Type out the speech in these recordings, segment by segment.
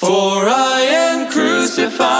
For I am crucified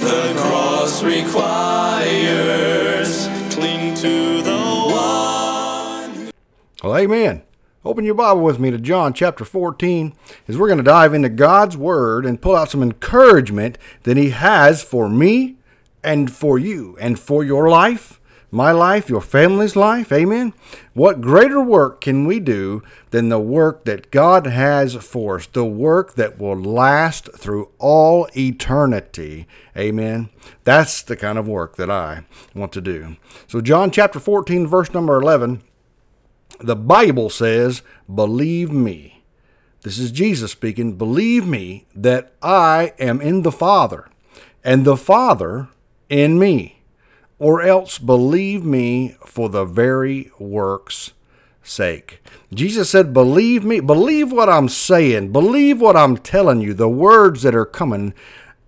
the cross requires. Cling to the one. Well, amen. Open your Bible with me to John chapter 14 as we're going to dive into God's Word and pull out some encouragement that He has for me and for you and for your life, my life, your family's life. Amen. What greater work can we do than the work that God has for us, the work that will last through all eternity? Amen. That's the kind of work that I want to do. So, John chapter 14, verse number 11 the Bible says, Believe me. This is Jesus speaking. Believe me that I am in the Father, and the Father in me. Or else believe me for the very work's sake. Jesus said, Believe me. Believe what I'm saying. Believe what I'm telling you, the words that are coming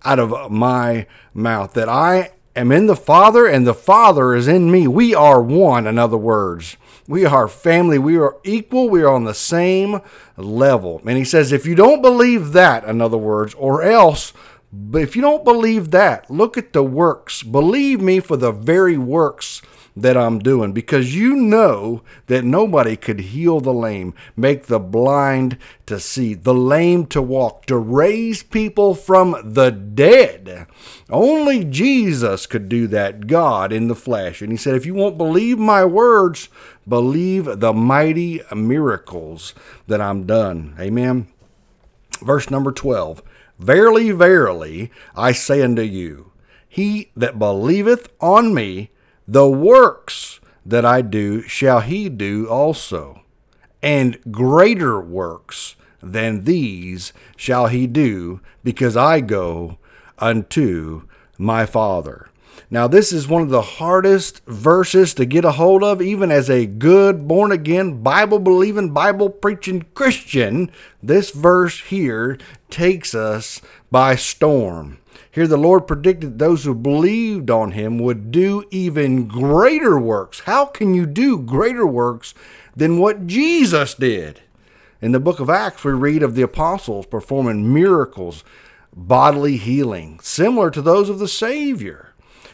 out of my mouth, that I am in the Father and the Father is in me. We are one, in other words. We are family. We are equal. We are on the same level. And he says, if you don't believe that, in other words, or else, but if you don't believe that, look at the works. Believe me for the very works that I'm doing because you know that nobody could heal the lame, make the blind to see, the lame to walk, to raise people from the dead. Only Jesus could do that, God in the flesh. And he said, If you won't believe my words, believe the mighty miracles that I'm done. Amen. Verse number 12 Verily, verily, I say unto you, he that believeth on me, the works that I do shall he do also, and greater works than these shall he do, because I go unto my Father. Now, this is one of the hardest verses to get a hold of, even as a good, born again, Bible believing, Bible preaching Christian. This verse here takes us by storm. Here, the Lord predicted those who believed on him would do even greater works. How can you do greater works than what Jesus did? In the book of Acts, we read of the apostles performing miracles, bodily healing, similar to those of the Savior.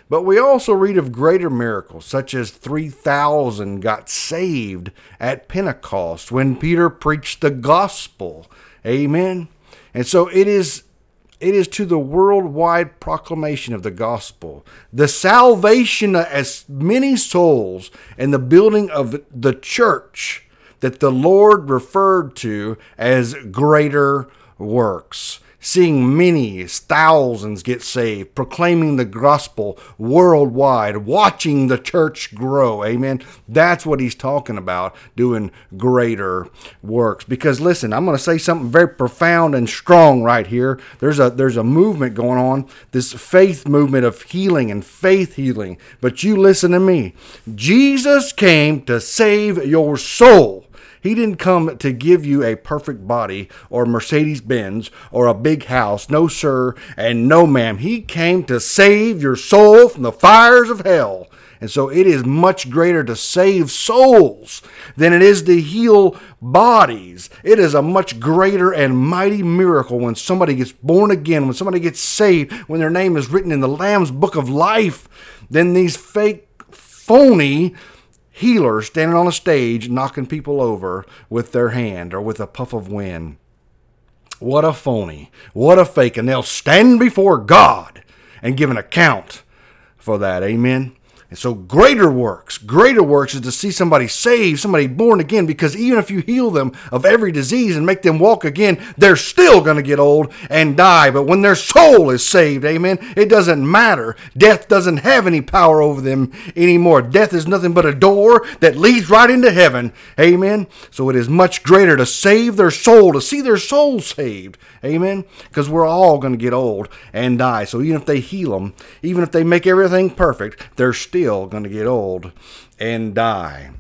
But we also read of greater miracles, such as 3,000 got saved at Pentecost when Peter preached the gospel. Amen. And so it is it is to the worldwide proclamation of the gospel, the salvation of as many souls and the building of the church that the Lord referred to as greater works seeing many thousands get saved, proclaiming the gospel worldwide, watching the church grow. Amen. That's what he's talking about, doing greater works. Because listen, I'm going to say something very profound and strong right here. There's a there's a movement going on, this faith movement of healing and faith healing. But you listen to me. Jesus came to save your soul. He didn't come to give you a perfect body or Mercedes Benz or a big house. No, sir, and no, ma'am. He came to save your soul from the fires of hell. And so it is much greater to save souls than it is to heal bodies. It is a much greater and mighty miracle when somebody gets born again, when somebody gets saved, when their name is written in the Lamb's book of life, than these fake, phony, healer standing on a stage knocking people over with their hand or with a puff of wind. What a phony. What a fake. And they'll stand before God and give an account for that. Amen. And so, greater works, greater works is to see somebody saved, somebody born again, because even if you heal them of every disease and make them walk again, they're still going to get old and die. But when their soul is saved, amen, it doesn't matter. Death doesn't have any power over them anymore. Death is nothing but a door that leads right into heaven, amen. So, it is much greater to save their soul, to see their soul saved, amen, because we're all going to get old and die. So, even if they heal them, even if they make everything perfect, they're still still going to get old and die.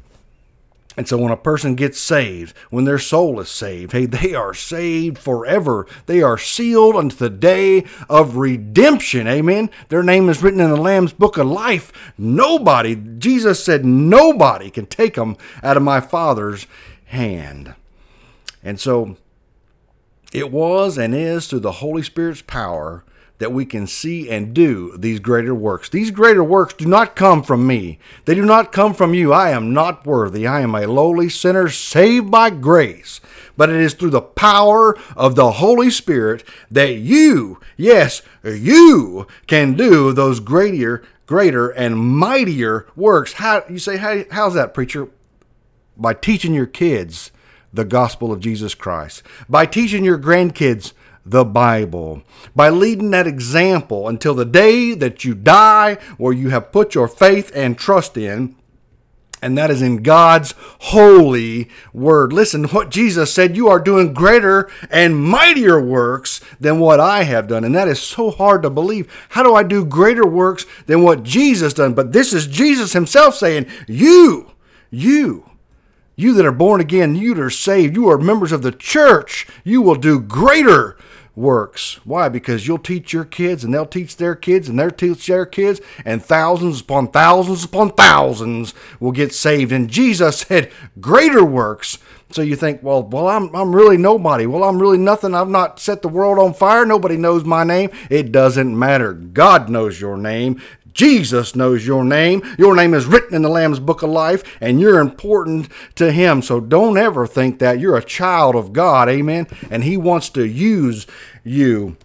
And so when a person gets saved, when their soul is saved, hey, they are saved forever. They are sealed unto the day of redemption. Amen. Their name is written in the Lamb's book of life. Nobody, Jesus said, nobody can take them out of my Father's hand. And so it was and is through the Holy Spirit's power that we can see and do these greater works. These greater works do not come from me. They do not come from you. I am not worthy. I am a lowly sinner saved by grace. But it is through the power of the Holy Spirit that you, yes, you can do those greater, greater and mightier works. How you say how, how's that preacher? By teaching your kids the gospel of Jesus Christ. By teaching your grandkids the Bible by leading that example until the day that you die, where you have put your faith and trust in. And that is in God's holy word. Listen, what Jesus said, you are doing greater and mightier works than what I have done. And that is so hard to believe. How do I do greater works than what Jesus done? But this is Jesus himself saying, you, you, you that are born again, you that are saved, you are members of the church, you will do greater works. Why? Because you'll teach your kids and they'll teach their kids and they'll teach their kids, and thousands upon thousands upon thousands will get saved. And Jesus said, Greater works. So you think, well, well, I'm I'm really nobody. Well, I'm really nothing. I've not set the world on fire. Nobody knows my name. It doesn't matter. God knows your name. Jesus knows your name. Your name is written in the Lamb's Book of Life, and you're important to Him. So don't ever think that. You're a child of God. Amen. And He wants to use you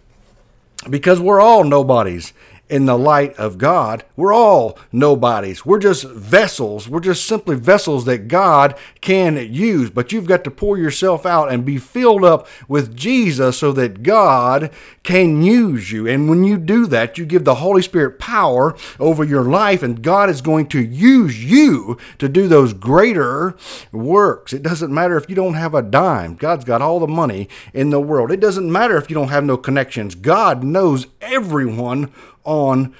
because we're all nobodies in the light of God. We're all nobodies. We're just vessels. We're just simply vessels that God can use. But you've got to pour yourself out and be filled up with Jesus so that God can use you. And when you do that, you give the Holy Spirit power over your life, and God is going to use you to do those greater works. It doesn't matter if you don't have a dime, God's got all the money in the world. It doesn't matter if you don't have no connections, God knows everyone on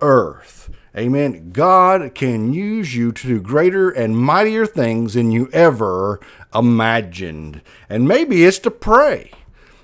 earth. Amen. God can use you to do greater and mightier things than you ever imagined. And maybe it's to pray.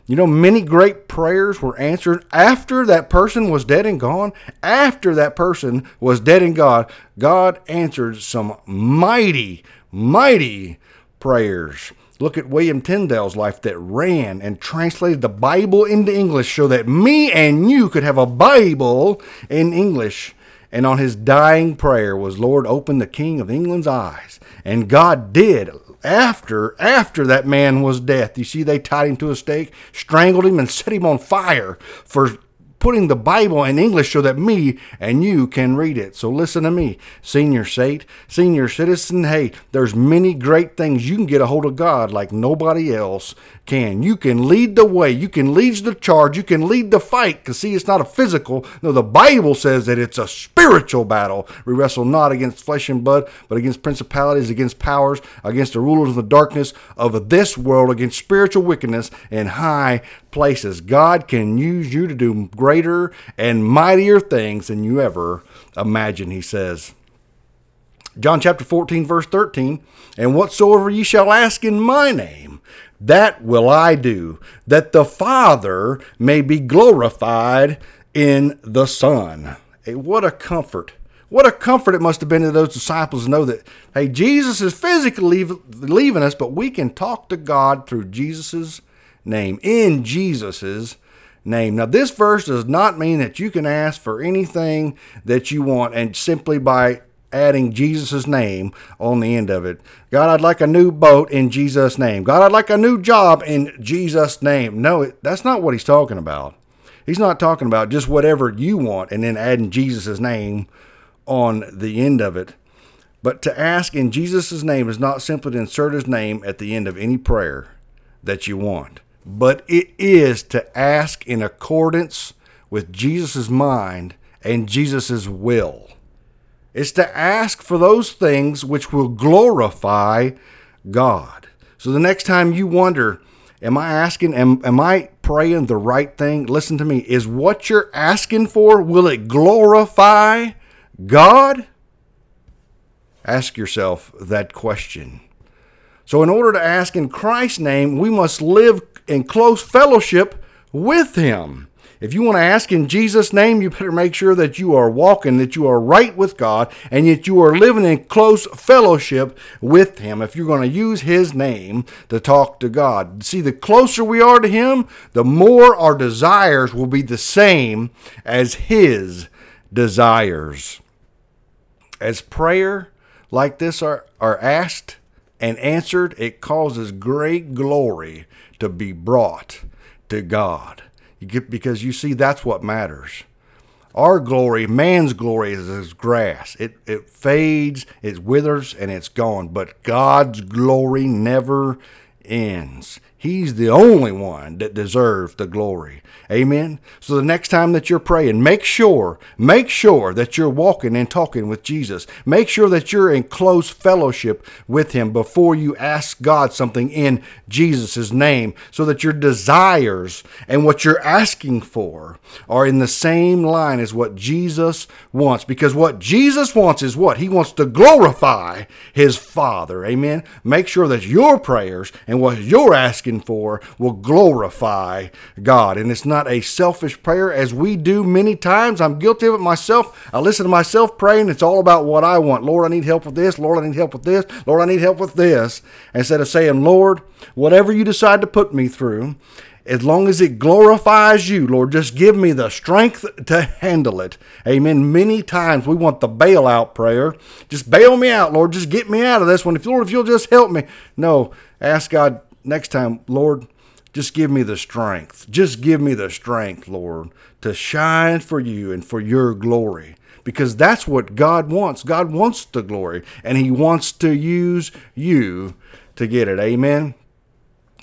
You know, many great prayers were answered after that person was dead and gone. After that person was dead and gone, God answered some mighty, mighty prayers. Look at William Tyndale's life that ran and translated the Bible into English so that me and you could have a Bible in English. And on his dying prayer was, Lord, open the King of England's eyes. And God did after after that man was dead. You see, they tied him to a stake, strangled him, and set him on fire for putting the Bible in English so that me and you can read it. So listen to me, senior saint, senior citizen. Hey, there's many great things you can get a hold of God like nobody else can. You can lead the way. You can lead the charge. You can lead the fight. Because see, it's not a physical. No, the Bible says that it's a spiritual battle. We wrestle not against flesh and blood, but against principalities, against powers, against the rulers of the darkness of this world, against spiritual wickedness in high places. God can use you to do greater and mightier things than you ever imagine, he says. John chapter 14, verse 13, and whatsoever ye shall ask in my name, that will I do, that the Father may be glorified in the Son. Hey, what a comfort. What a comfort it must have been to those disciples to know that, hey, Jesus is physically leaving us, but we can talk to God through Jesus' name, in Jesus' name. Now, this verse does not mean that you can ask for anything that you want and simply by adding Jesus' name on the end of it. God, I'd like a new boat in Jesus' name. God, I'd like a new job in Jesus' name. No, that's not what he's talking about. He's not talking about just whatever you want and then adding Jesus' name on the end of it. But to ask in Jesus' name is not simply to insert his name at the end of any prayer that you want, but it is to ask in accordance with Jesus' mind and Jesus' will. It's to ask for those things which will glorify God. So the next time you wonder, am I asking, am, am I praying the right thing? Listen to me. Is what you're asking for, will it glorify God? Ask yourself that question. So, in order to ask in Christ's name, we must live in close fellowship with Him. If you want to ask in Jesus' name, you better make sure that you are walking, that you are right with God, and that you are living in close fellowship with Him. If you're going to use His name to talk to God, see, the closer we are to Him, the more our desires will be the same as His desires. As prayer like this are, are asked and answered, it causes great glory to be brought to God. You get, because you see, that's what matters. Our glory, man's glory, is as grass. It, it fades, it withers, and it's gone. But God's glory never ends. He's the only one that deserves the glory. Amen. So the next time that you're praying, make sure, make sure that you're walking and talking with Jesus. Make sure that you're in close fellowship with him before you ask God something in Jesus' name so that your desires and what you're asking for are in the same line as what Jesus wants. Because what Jesus wants is what? He wants to glorify his Father. Amen. Make sure that your prayers and what you're asking for will glorify God. And it's not not a selfish prayer as we do many times. I'm guilty of it myself. I listen to myself praying. It's all about what I want. Lord, I need help with this. Lord, I need help with this. Lord, I need help with this. Instead of saying, Lord, whatever you decide to put me through, as long as it glorifies you, Lord, just give me the strength to handle it. Amen. Many times we want the bailout prayer. Just bail me out, Lord. Just get me out of this one. If Lord, if you'll just help me. No, ask God next time, Lord, just give me the strength. Just give me the strength, Lord, to shine for you and for your glory. Because that's what God wants. God wants the glory, and He wants to use you to get it. Amen.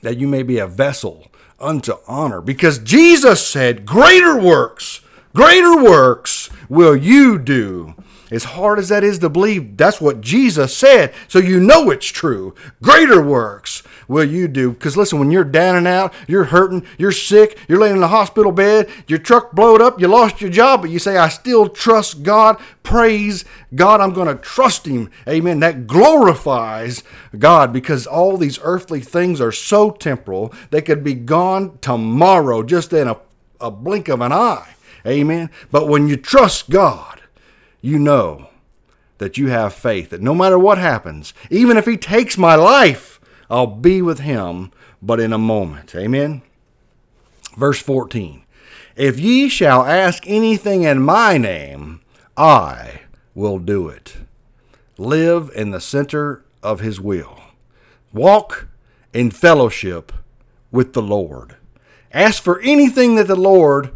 That you may be a vessel unto honor. Because Jesus said, Greater works, greater works will you do. As hard as that is to believe, that's what Jesus said. So you know it's true. Greater works will you do? Because listen, when you're down and out, you're hurting, you're sick, you're laying in the hospital bed, your truck blowed up, you lost your job, but you say, I still trust God. Praise God, I'm going to trust Him. Amen. That glorifies God because all these earthly things are so temporal, they could be gone tomorrow, just in a, a blink of an eye. Amen. But when you trust God, you know that you have faith that no matter what happens, even if He takes my life, I'll be with him but in a moment. Amen. Verse 14 If ye shall ask anything in my name, I will do it. Live in the center of his will. Walk in fellowship with the Lord. Ask for anything that the Lord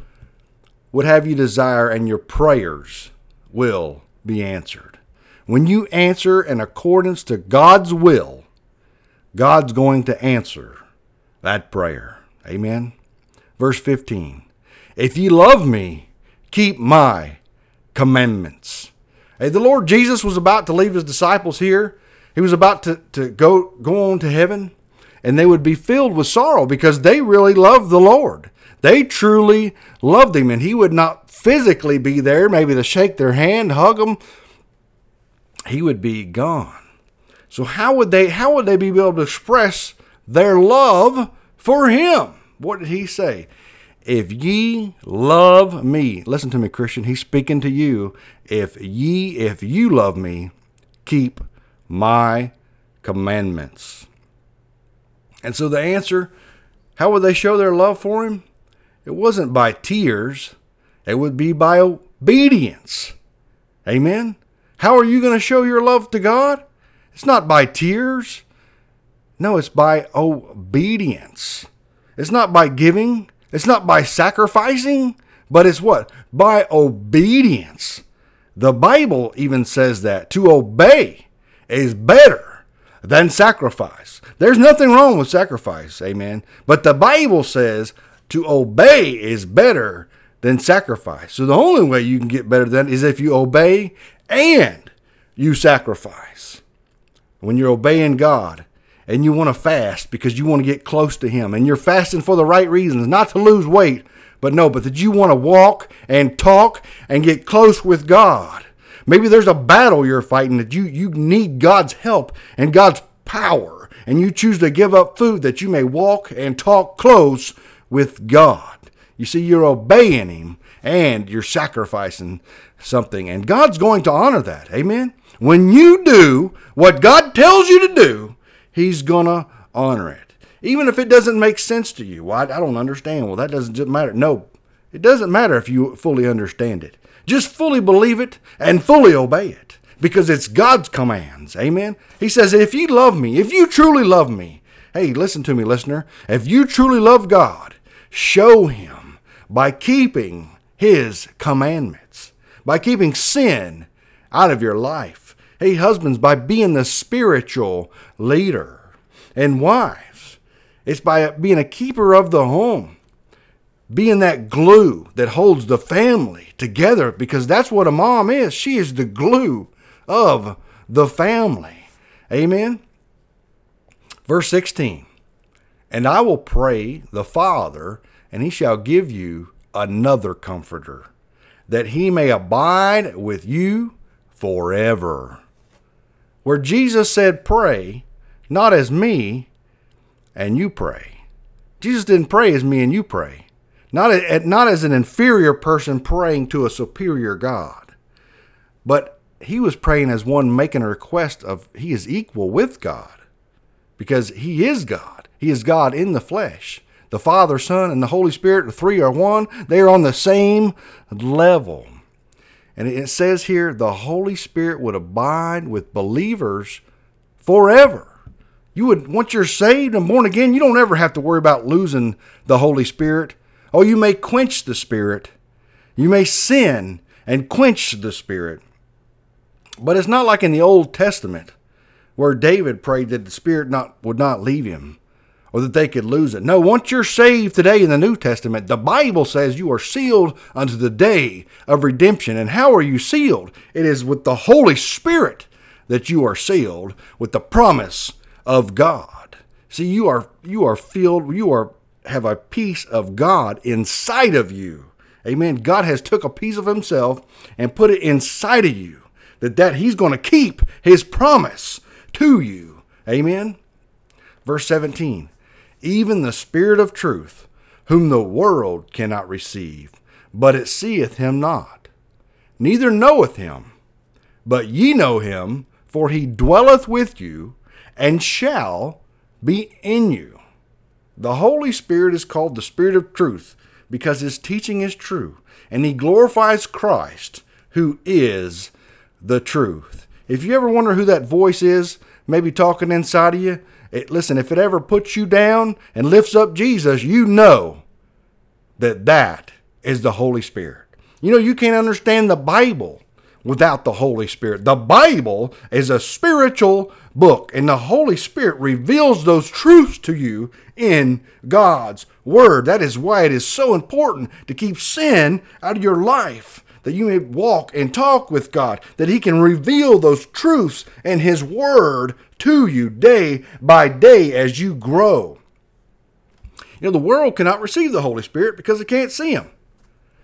would have you desire, and your prayers will be answered. When you answer in accordance to God's will, God's going to answer that prayer. Amen. Verse 15 If ye love me, keep my commandments. Hey, the Lord Jesus was about to leave his disciples here. He was about to, to go, go on to heaven, and they would be filled with sorrow because they really loved the Lord. They truly loved him, and he would not physically be there, maybe to shake their hand, hug them. He would be gone. So how would they how would they be able to express their love for him? What did he say? If ye love me, listen to me, Christian, he's speaking to you. If ye, if you love me, keep my commandments. And so the answer, how would they show their love for him? It wasn't by tears, it would be by obedience. Amen. How are you going to show your love to God? It's not by tears. No, it's by obedience. It's not by giving. It's not by sacrificing, but it's what? By obedience. The Bible even says that to obey is better than sacrifice. There's nothing wrong with sacrifice, amen. But the Bible says to obey is better than sacrifice. So the only way you can get better than is if you obey and you sacrifice. When you're obeying God and you want to fast because you want to get close to Him and you're fasting for the right reasons, not to lose weight, but no, but that you want to walk and talk and get close with God. Maybe there's a battle you're fighting that you, you need God's help and God's power, and you choose to give up food that you may walk and talk close with God. You see, you're obeying Him and you're sacrificing something, and God's going to honor that. Amen. When you do what God tells you to do, He's going to honor it. Even if it doesn't make sense to you. Well, I, I don't understand. Well, that doesn't matter. No, it doesn't matter if you fully understand it. Just fully believe it and fully obey it because it's God's commands. Amen. He says, if you love me, if you truly love me, hey, listen to me, listener. If you truly love God, show him by keeping his commandments, by keeping sin out of your life. Hey, husbands, by being the spiritual leader. And wives, it's by being a keeper of the home being that glue that holds the family together because that's what a mom is. She is the glue of the family. Amen. Verse 16 And I will pray the Father, and he shall give you another comforter, that he may abide with you forever. Where Jesus said, Pray, not as me and you pray. Jesus didn't pray as me and you pray. Not, not as an inferior person praying to a superior God, but he was praying as one making a request of he is equal with God because he is God. He is God in the flesh. The Father, Son, and the Holy Spirit, the three are one. They are on the same level. And it says here the Holy Spirit would abide with believers forever. You would once you're saved and born again, you don't ever have to worry about losing the Holy Spirit. Oh, you may quench the Spirit. You may sin and quench the Spirit. But it's not like in the Old Testament where David prayed that the Spirit not, would not leave him or that they could lose it. No, once you're saved today in the New Testament, the Bible says you are sealed unto the day of redemption. And how are you sealed? It is with the Holy Spirit that you are sealed with the promise of God. See, you are you are filled, you are have a piece of God inside of you. Amen. God has took a piece of himself and put it inside of you. That that he's going to keep his promise to you. Amen. Verse 17. Even the spirit of truth, whom the world cannot receive, but it seeth him not, neither knoweth him. But ye know him, for he dwelleth with you, and shall be in you. The Holy Spirit is called the Spirit of truth because his teaching is true, and he glorifies Christ, who is the truth. If you ever wonder who that voice is, maybe talking inside of you, it, listen, if it ever puts you down and lifts up Jesus, you know that that is the Holy Spirit. You know, you can't understand the Bible without the Holy Spirit. The Bible is a spiritual book, and the Holy Spirit reveals those truths to you in God's Word. That is why it is so important to keep sin out of your life. That you may walk and talk with God, that He can reveal those truths and His Word to you day by day as you grow. You know, the world cannot receive the Holy Spirit because they can't see Him.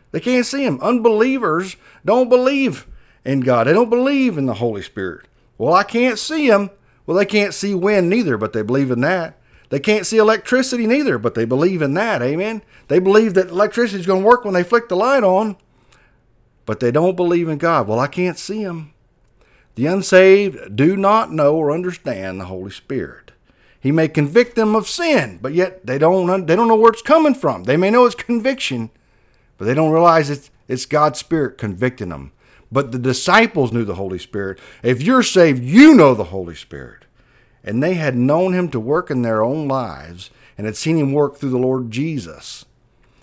They can't see Him. Unbelievers don't believe in God. They don't believe in the Holy Spirit. Well, I can't see Him. Well, they can't see wind neither, but they believe in that. They can't see electricity neither, but they believe in that. Amen. They believe that electricity is going to work when they flick the light on, but they don't believe in God. Well, I can't see them. The unsaved do not know or understand the Holy Spirit. He may convict them of sin, but yet they don't they don't know where it's coming from. They may know it's conviction, but they don't realize it's it's God's Spirit convicting them. But the disciples knew the Holy Spirit. If you're saved, you know the Holy Spirit. And they had known him to work in their own lives and had seen him work through the Lord Jesus.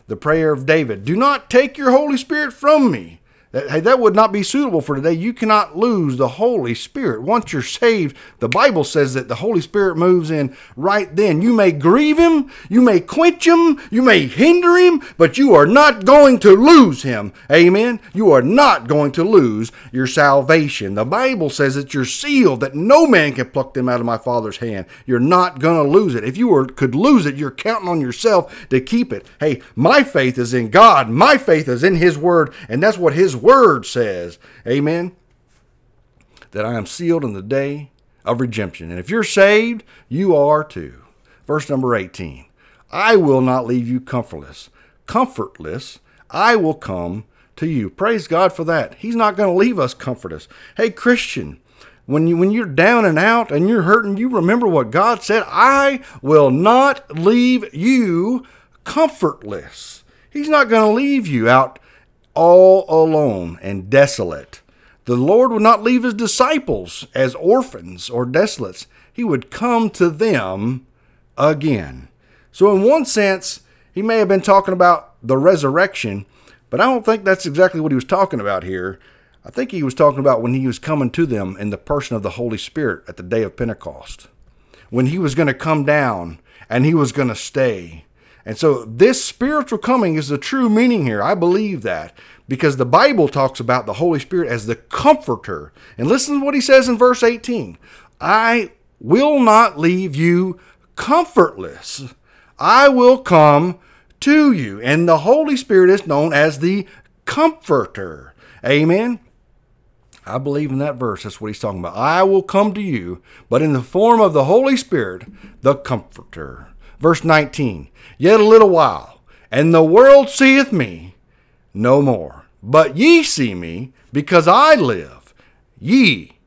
The prayer of David Do not take your Holy Spirit from me. That, hey, that would not be suitable for today. You cannot lose the Holy Spirit. Once you're saved, the Bible says that the Holy Spirit moves in right then. You may grieve him, you may quench him, you may hinder him, but you are not going to lose him. Amen. You are not going to lose your salvation. The Bible says that you're sealed, that no man can pluck them out of my Father's hand. You're not going to lose it. If you were, could lose it, you're counting on yourself to keep it. Hey, my faith is in God. My faith is in His Word, and that's what His word says, amen, that I am sealed in the day of redemption. And if you're saved, you are too. Verse number 18 I will not leave you comfortless. Comfortless, I will come to you. Praise God for that. He's not going to leave us comfortless. Hey, Christian, when you when you're down and out and you're hurting, you remember what God said, I will not leave you comfortless. He's not going to leave you out all alone and desolate. The Lord would not leave his disciples as orphans or desolates. He would come to them again. So, in one sense, he may have been talking about the resurrection, but I don't think that's exactly what he was talking about here. I think he was talking about when he was coming to them in the person of the Holy Spirit at the day of Pentecost, when he was going to come down and he was going to stay and so this spiritual coming is the true meaning here. I believe that because the Bible talks about the Holy Spirit as the comforter. And listen to what he says in verse 18 I will not leave you comfortless, I will come to you. And the Holy Spirit is known as the comforter. Amen. I believe in that verse. That's what he's talking about. I will come to you, but in the form of the Holy Spirit, the Comforter. Verse 19 Yet a little while, and the world seeth me no more. But ye see me, because I live. Ye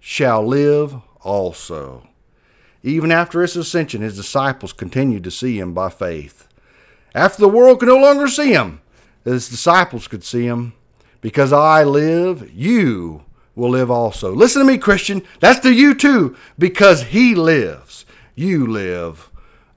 shall live also. Even after his ascension, his disciples continued to see him by faith. After the world could no longer see him, his disciples could see him. Because I live, you will live also. Listen to me, Christian. That's to you too. Because he lives, you live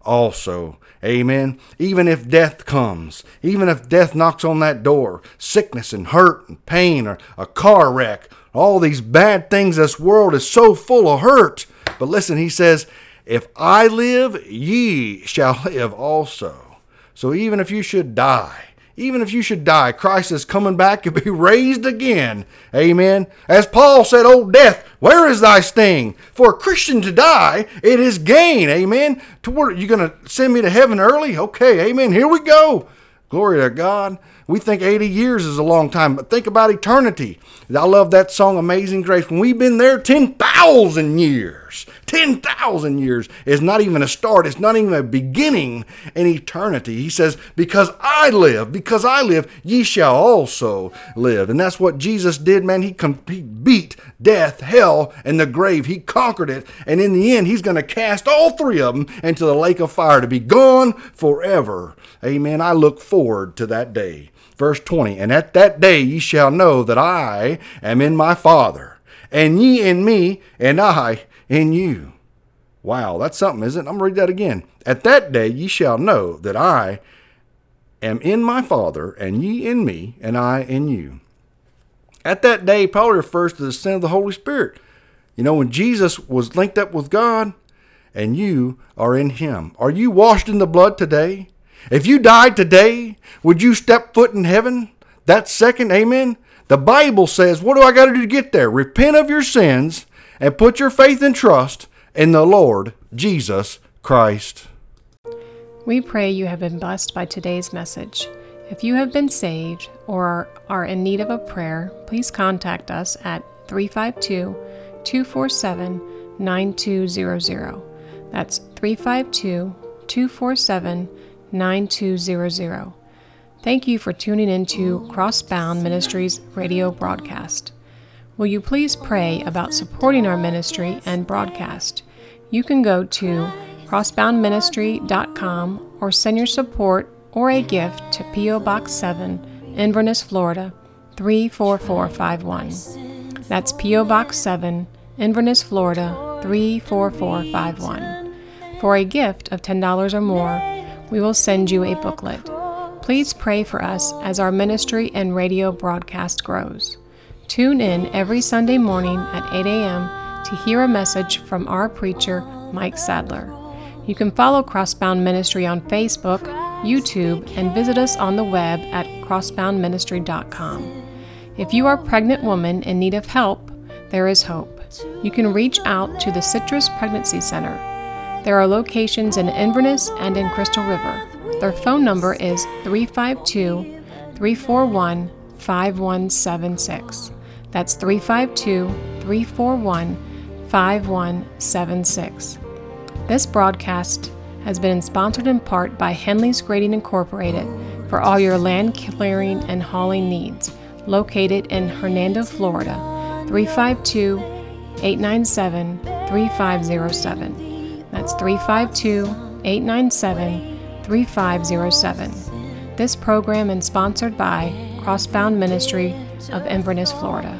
also. Amen. Even if death comes, even if death knocks on that door, sickness and hurt and pain or a car wreck, all these bad things, this world is so full of hurt. But listen, he says, If I live, ye shall live also. So even if you should die, even if you should die, Christ is coming back to be raised again. Amen. As Paul said, O death, where is thy sting? For a Christian to die, it is gain. Amen. To where you going to send me to heaven early? Okay, amen. Here we go. Glory to God. We think 80 years is a long time, but think about eternity. I love that song, Amazing Grace. When we've been there 10,000 years, 10,000 years is not even a start, it's not even a beginning in eternity. He says, Because I live, because I live, ye shall also live. And that's what Jesus did, man. He, com- he beat death, hell, and the grave. He conquered it. And in the end, he's going to cast all three of them into the lake of fire to be gone forever. Amen. I look forward to that day. Verse 20 And at that day ye shall know that I am in my Father, and ye in me, and I in you. Wow, that's something, isn't it? I'm going to read that again. At that day ye shall know that I am in my Father, and ye in me, and I in you. At that day, Paul refers to the sin of the Holy Spirit. You know, when Jesus was linked up with God, and you are in Him. Are you washed in the blood today? If you died today, would you step foot in heaven that second? Amen. The Bible says, What do I got to do to get there? Repent of your sins and put your faith and trust in the Lord Jesus Christ. We pray you have been blessed by today's message. If you have been saved or are in need of a prayer, please contact us at 352 247 9200. That's 352 247 9200. Thank you for tuning into Crossbound Ministries radio broadcast. Will you please pray about supporting our ministry and broadcast? You can go to crossboundministry.com or send your support or a gift to P.O. Box 7, Inverness, Florida 34451. That's P.O. Box 7, Inverness, Florida 34451. For a gift of $10 or more, we will send you a booklet. Please pray for us as our ministry and radio broadcast grows. Tune in every Sunday morning at 8 a.m. to hear a message from our preacher, Mike Sadler. You can follow Crossbound Ministry on Facebook, YouTube, and visit us on the web at crossboundministry.com. If you are a pregnant woman in need of help, there is hope. You can reach out to the Citrus Pregnancy Center. There are locations in Inverness and in Crystal River. Their phone number is 352 341 5176. That's 352 341 5176. This broadcast has been sponsored in part by Henley's Grading Incorporated for all your land clearing and hauling needs, located in Hernando, Florida, 352 897 3507. That's 352 897 3507. This program is sponsored by Crossbound Ministry of Inverness, Florida.